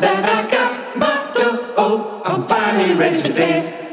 That I got my dough. I'm finally ready to dance.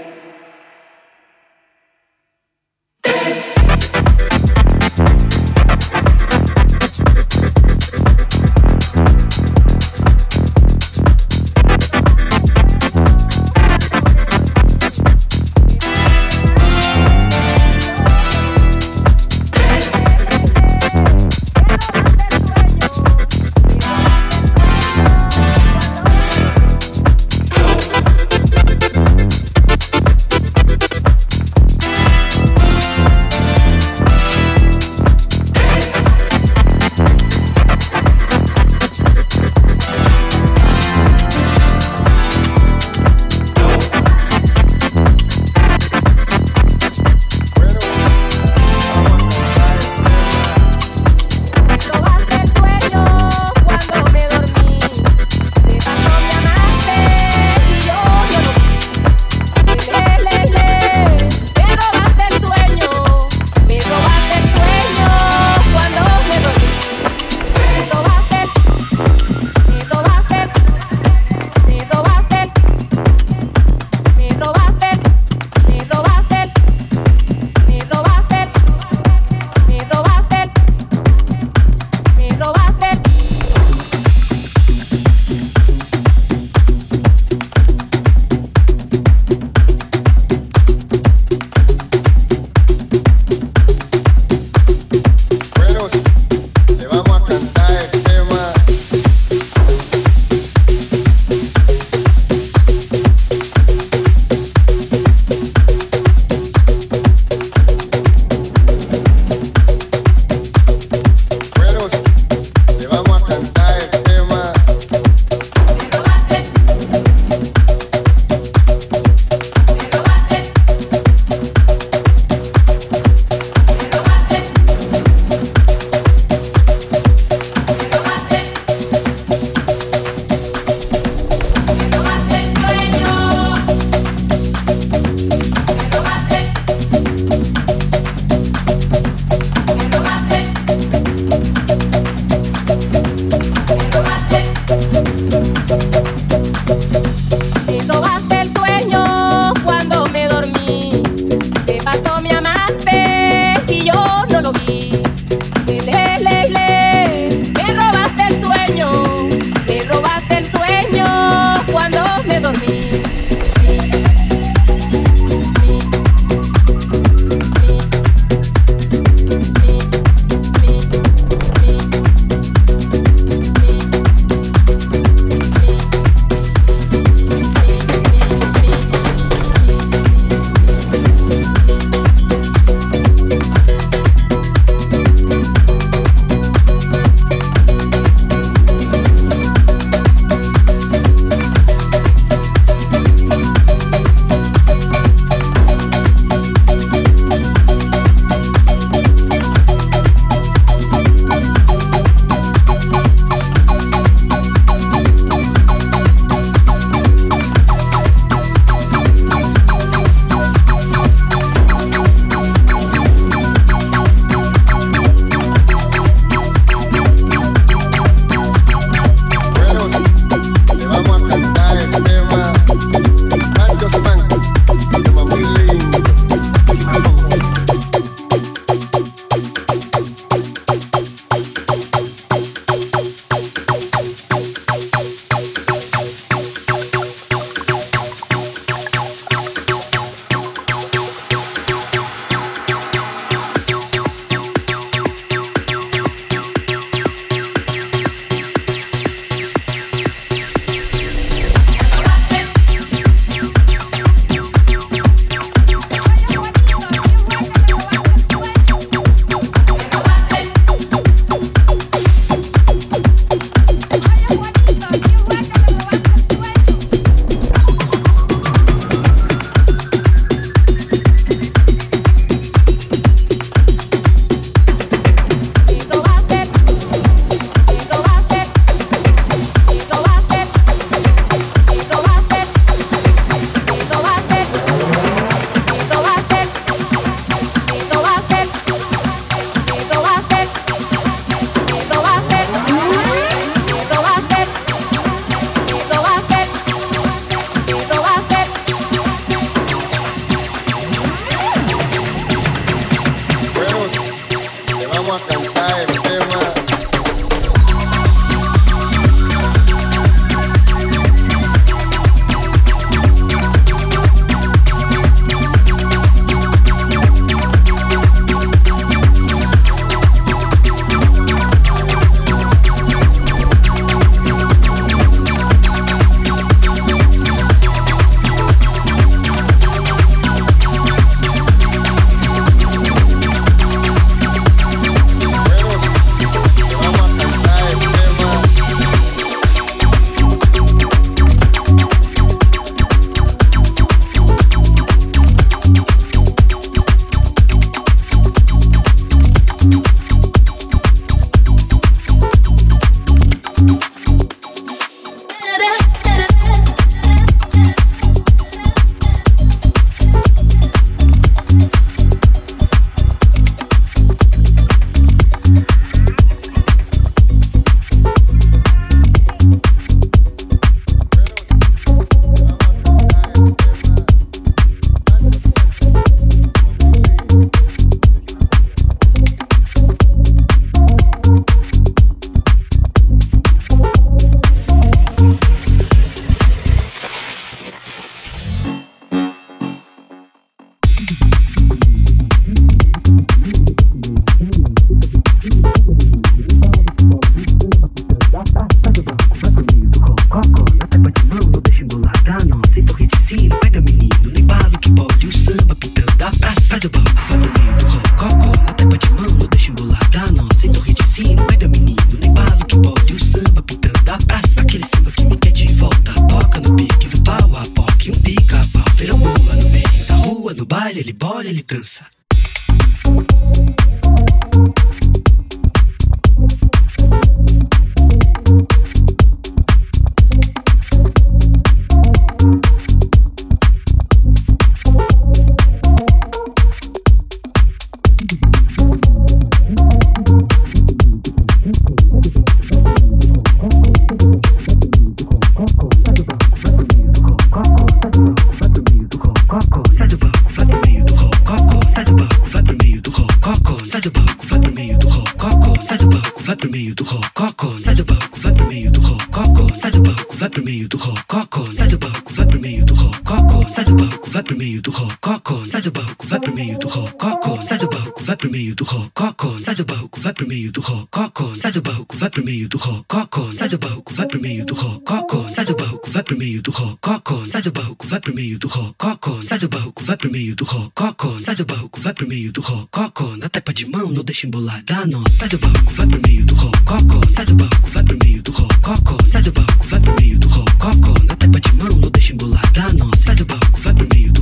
meio do rococó, sai do banco, vai pro meio do rococó, sai do banco, vai pro meio do rococó, sai do banco, vai pro meio do rococó, sai do banco, vai pro meio do rococó, sai do banco, vai pro meio do rococó, sai do banco, vai pro meio do rococó, sai do banco, vai pro meio do rococó, sai do banco, vai pro meio do rococó, sai do banco, vai pro meio do rococó, na tepa de mão não deixa embolada, não, sai do banco, vai pro meio do rococó, sai do banco, vai pro meio do rococó, sai do banco, vai pro meio do rococó, na tapa de mão não deixa embolada, não, sai do banco, vai pro meio do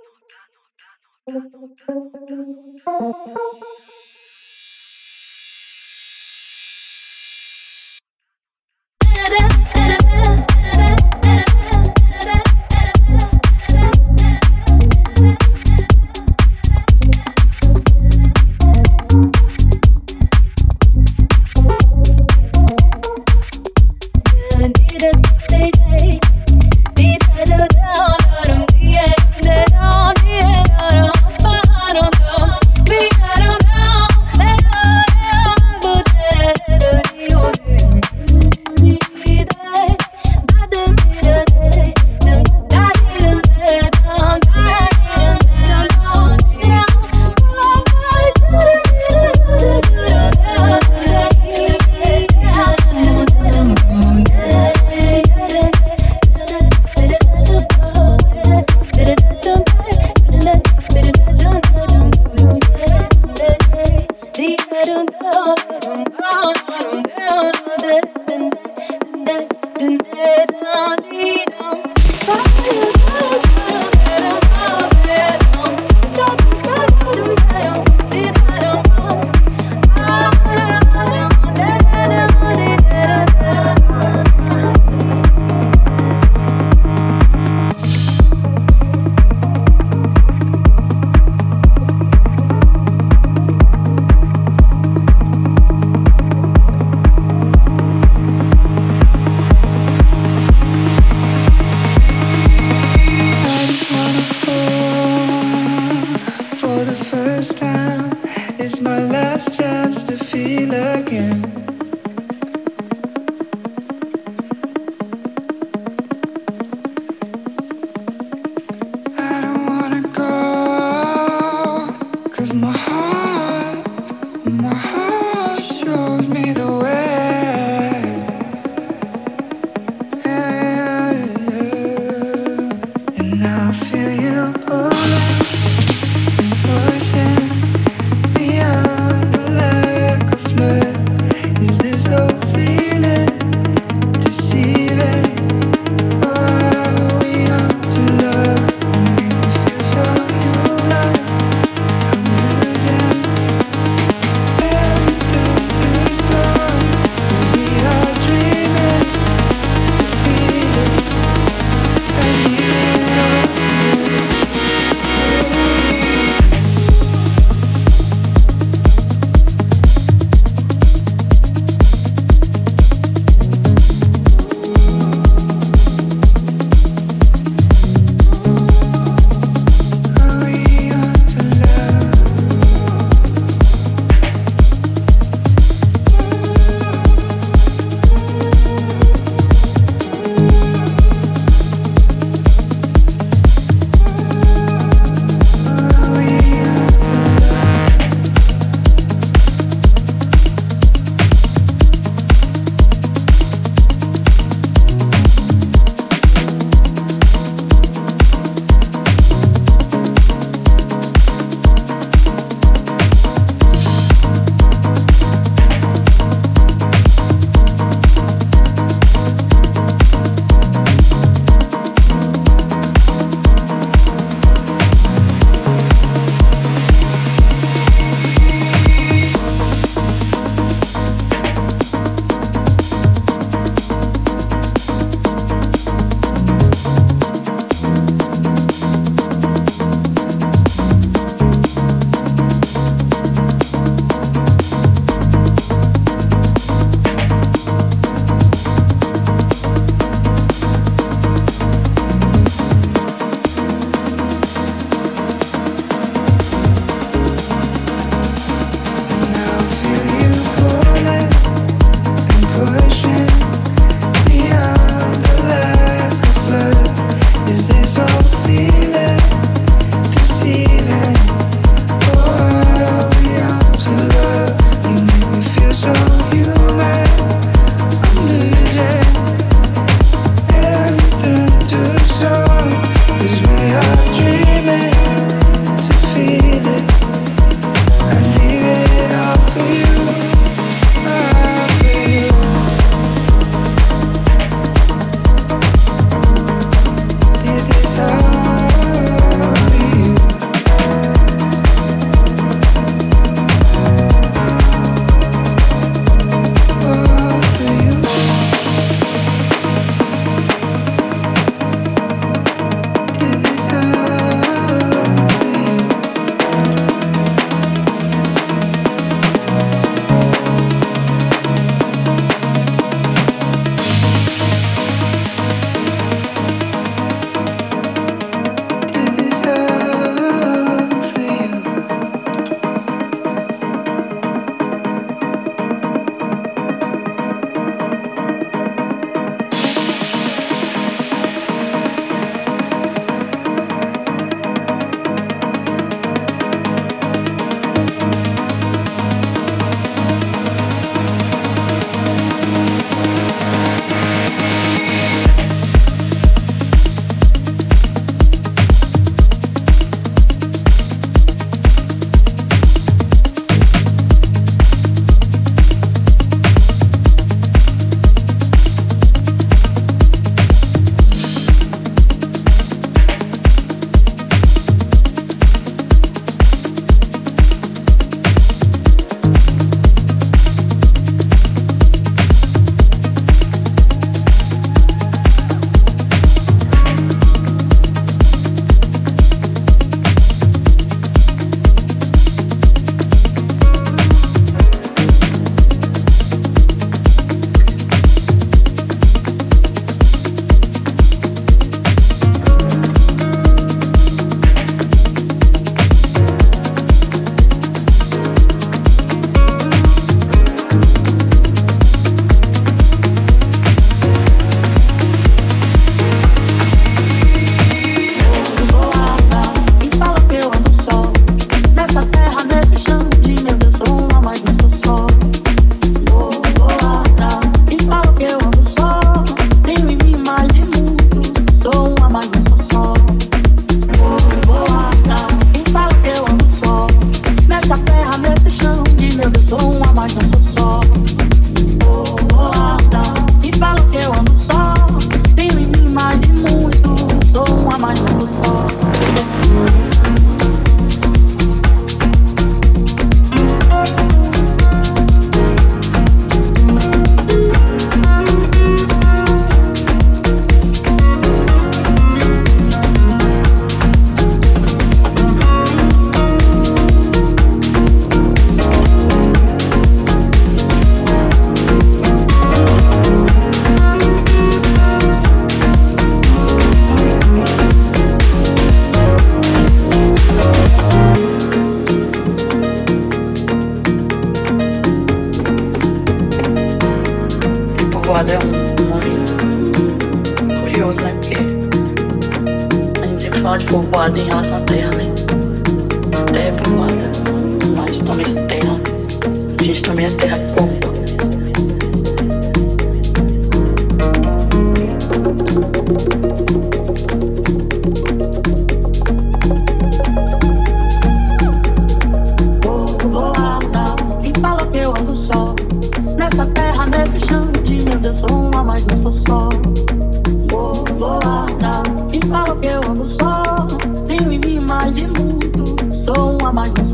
da da da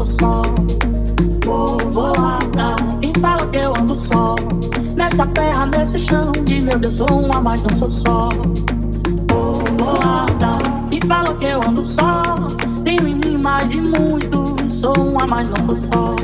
só Vou, vou e fala que eu ando só. Nessa terra, nesse chão, de meu Deus, sou uma, mas não sou só. Vou, vou largar e fala que eu ando só. Tenho em mim mais de muito, sou uma, mas não sou só.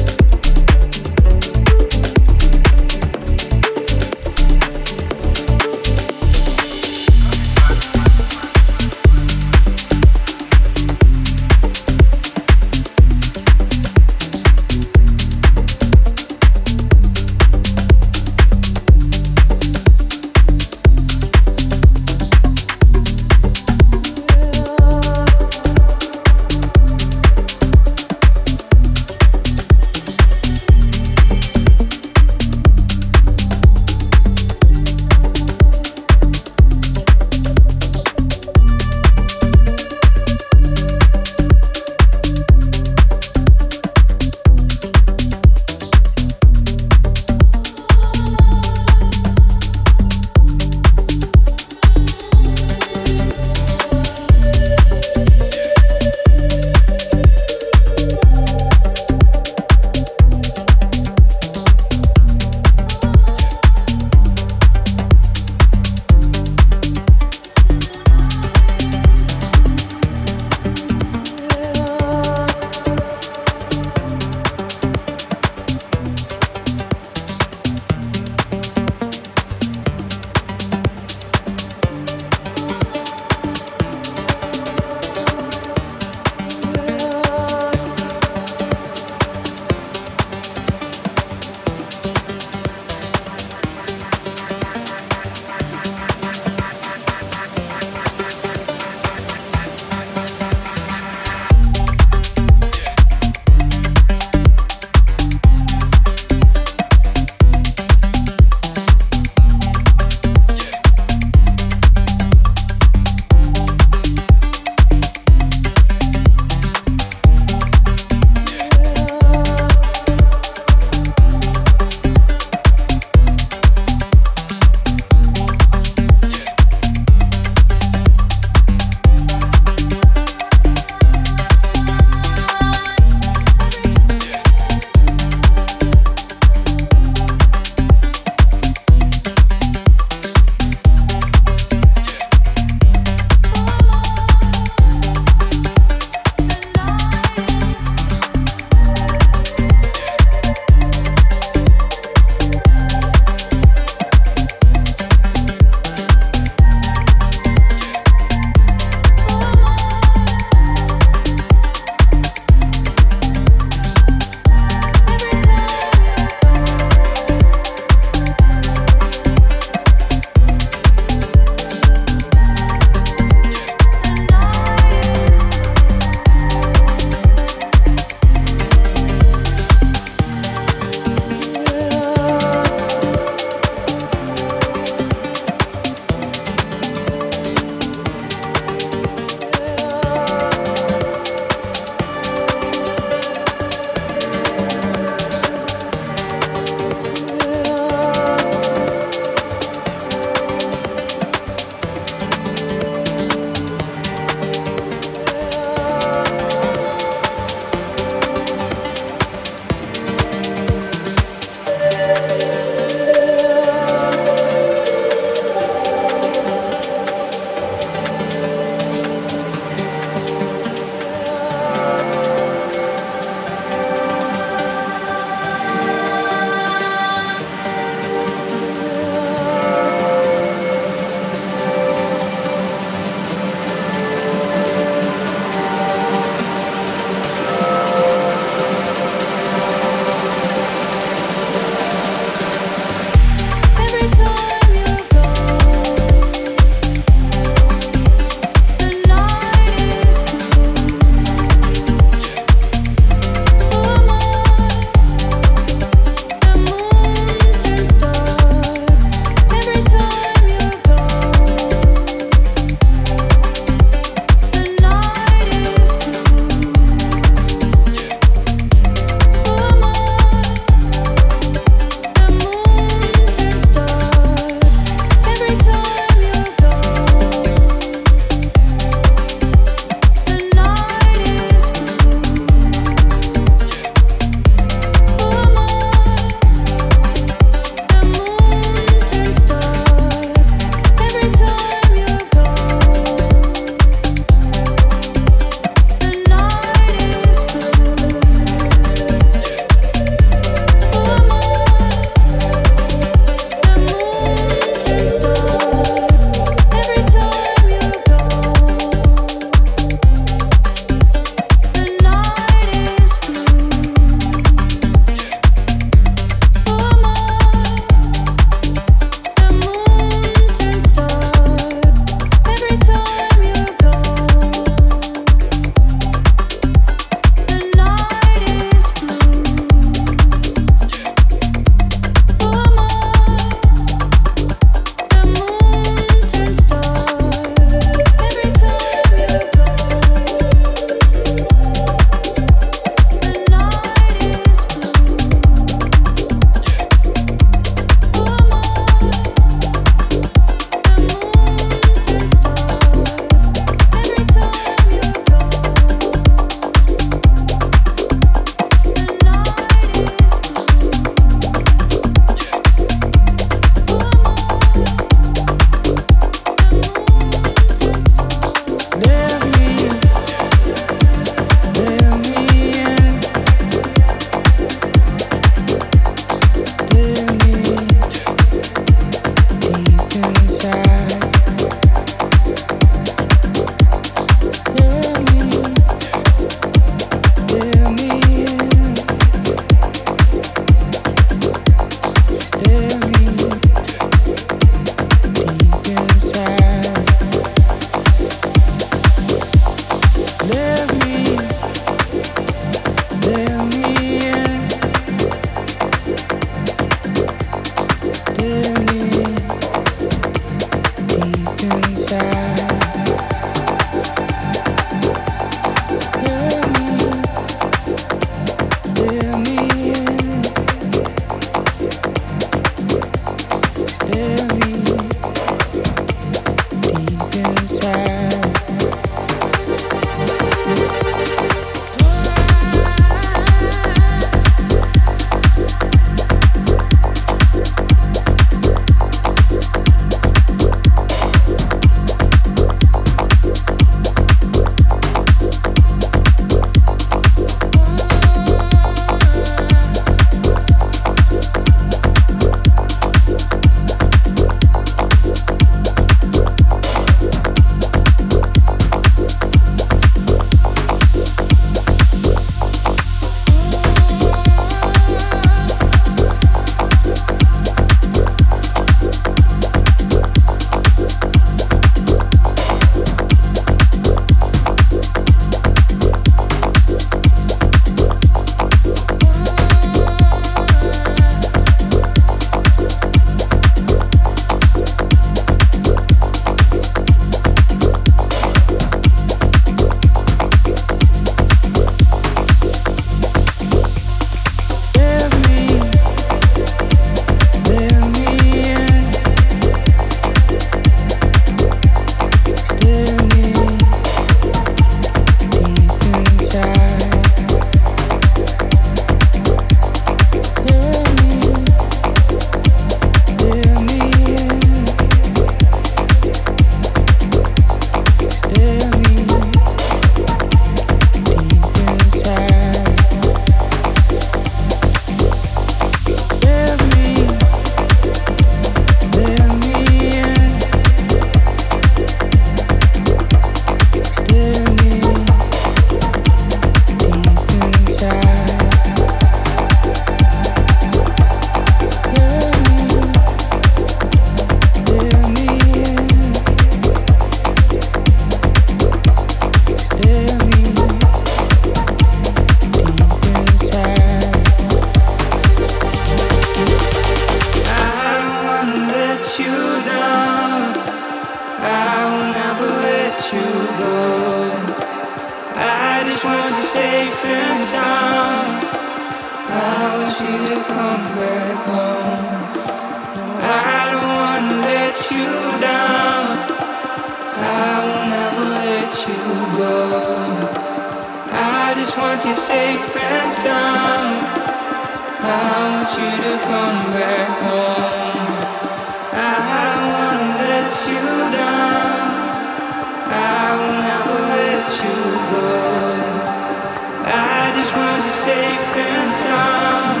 Safe and sound.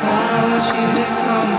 I want you to come